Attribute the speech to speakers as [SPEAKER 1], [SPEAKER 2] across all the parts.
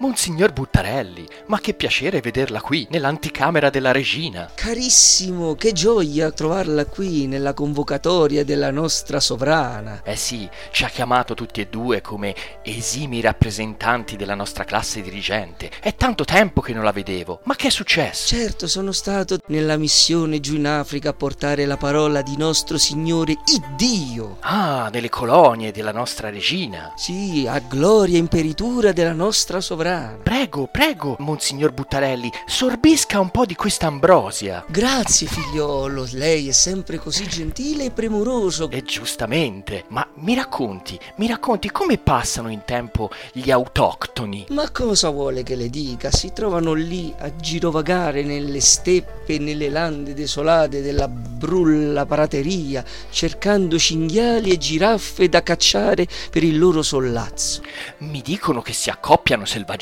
[SPEAKER 1] Monsignor Buttarelli, ma che piacere vederla qui, nell'anticamera della regina.
[SPEAKER 2] Carissimo, che gioia trovarla qui nella convocatoria della nostra sovrana.
[SPEAKER 1] Eh sì, ci ha chiamato tutti e due come esimi rappresentanti della nostra classe dirigente. È tanto tempo che non la vedevo. Ma che è successo?
[SPEAKER 2] Certo, sono stato nella missione giù in Africa a portare la parola di nostro Signore Iddio.
[SPEAKER 1] Ah, nelle colonie della nostra regina.
[SPEAKER 2] Sì, a gloria e imperitura della nostra sovrana.
[SPEAKER 1] Prego, prego, Monsignor Buttarelli, sorbisca un po' di questa ambrosia.
[SPEAKER 2] Grazie, figliolo, lei è sempre così gentile e premuroso.
[SPEAKER 1] E giustamente, ma mi racconti, mi racconti come passano in tempo gli autoctoni?
[SPEAKER 2] Ma cosa vuole che le dica? Si trovano lì a girovagare nelle steppe e nelle lande desolate della brulla prateria, cercando cinghiali e giraffe da cacciare per il loro sollazzo.
[SPEAKER 1] Mi dicono che si accoppiano selvaggiamente.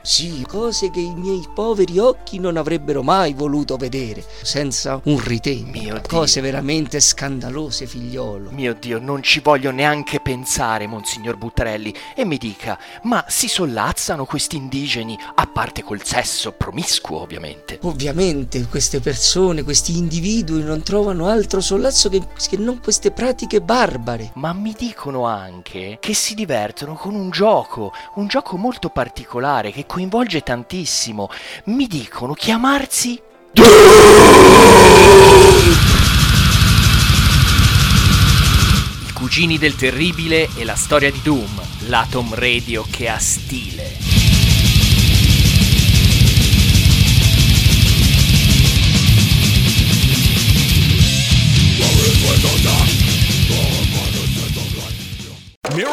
[SPEAKER 2] Sì, cose che i miei poveri occhi non avrebbero mai voluto vedere, senza un ritegno. Cose veramente scandalose, figliolo.
[SPEAKER 1] Mio Dio, non ci voglio neanche pensare, Monsignor Buttarelli, e mi dica, ma si sollazzano questi indigeni, a parte col sesso promiscuo, ovviamente?
[SPEAKER 2] Ovviamente queste persone, questi individui non trovano altro sollazzo che, che non queste pratiche barbare.
[SPEAKER 1] Ma mi dicono anche che si divertono con un gioco, un gioco molto particolare che coinvolge tantissimo. Mi dicono chiamarsi I cugini del terribile e la storia di Doom, l'Atom Radio che ha stile.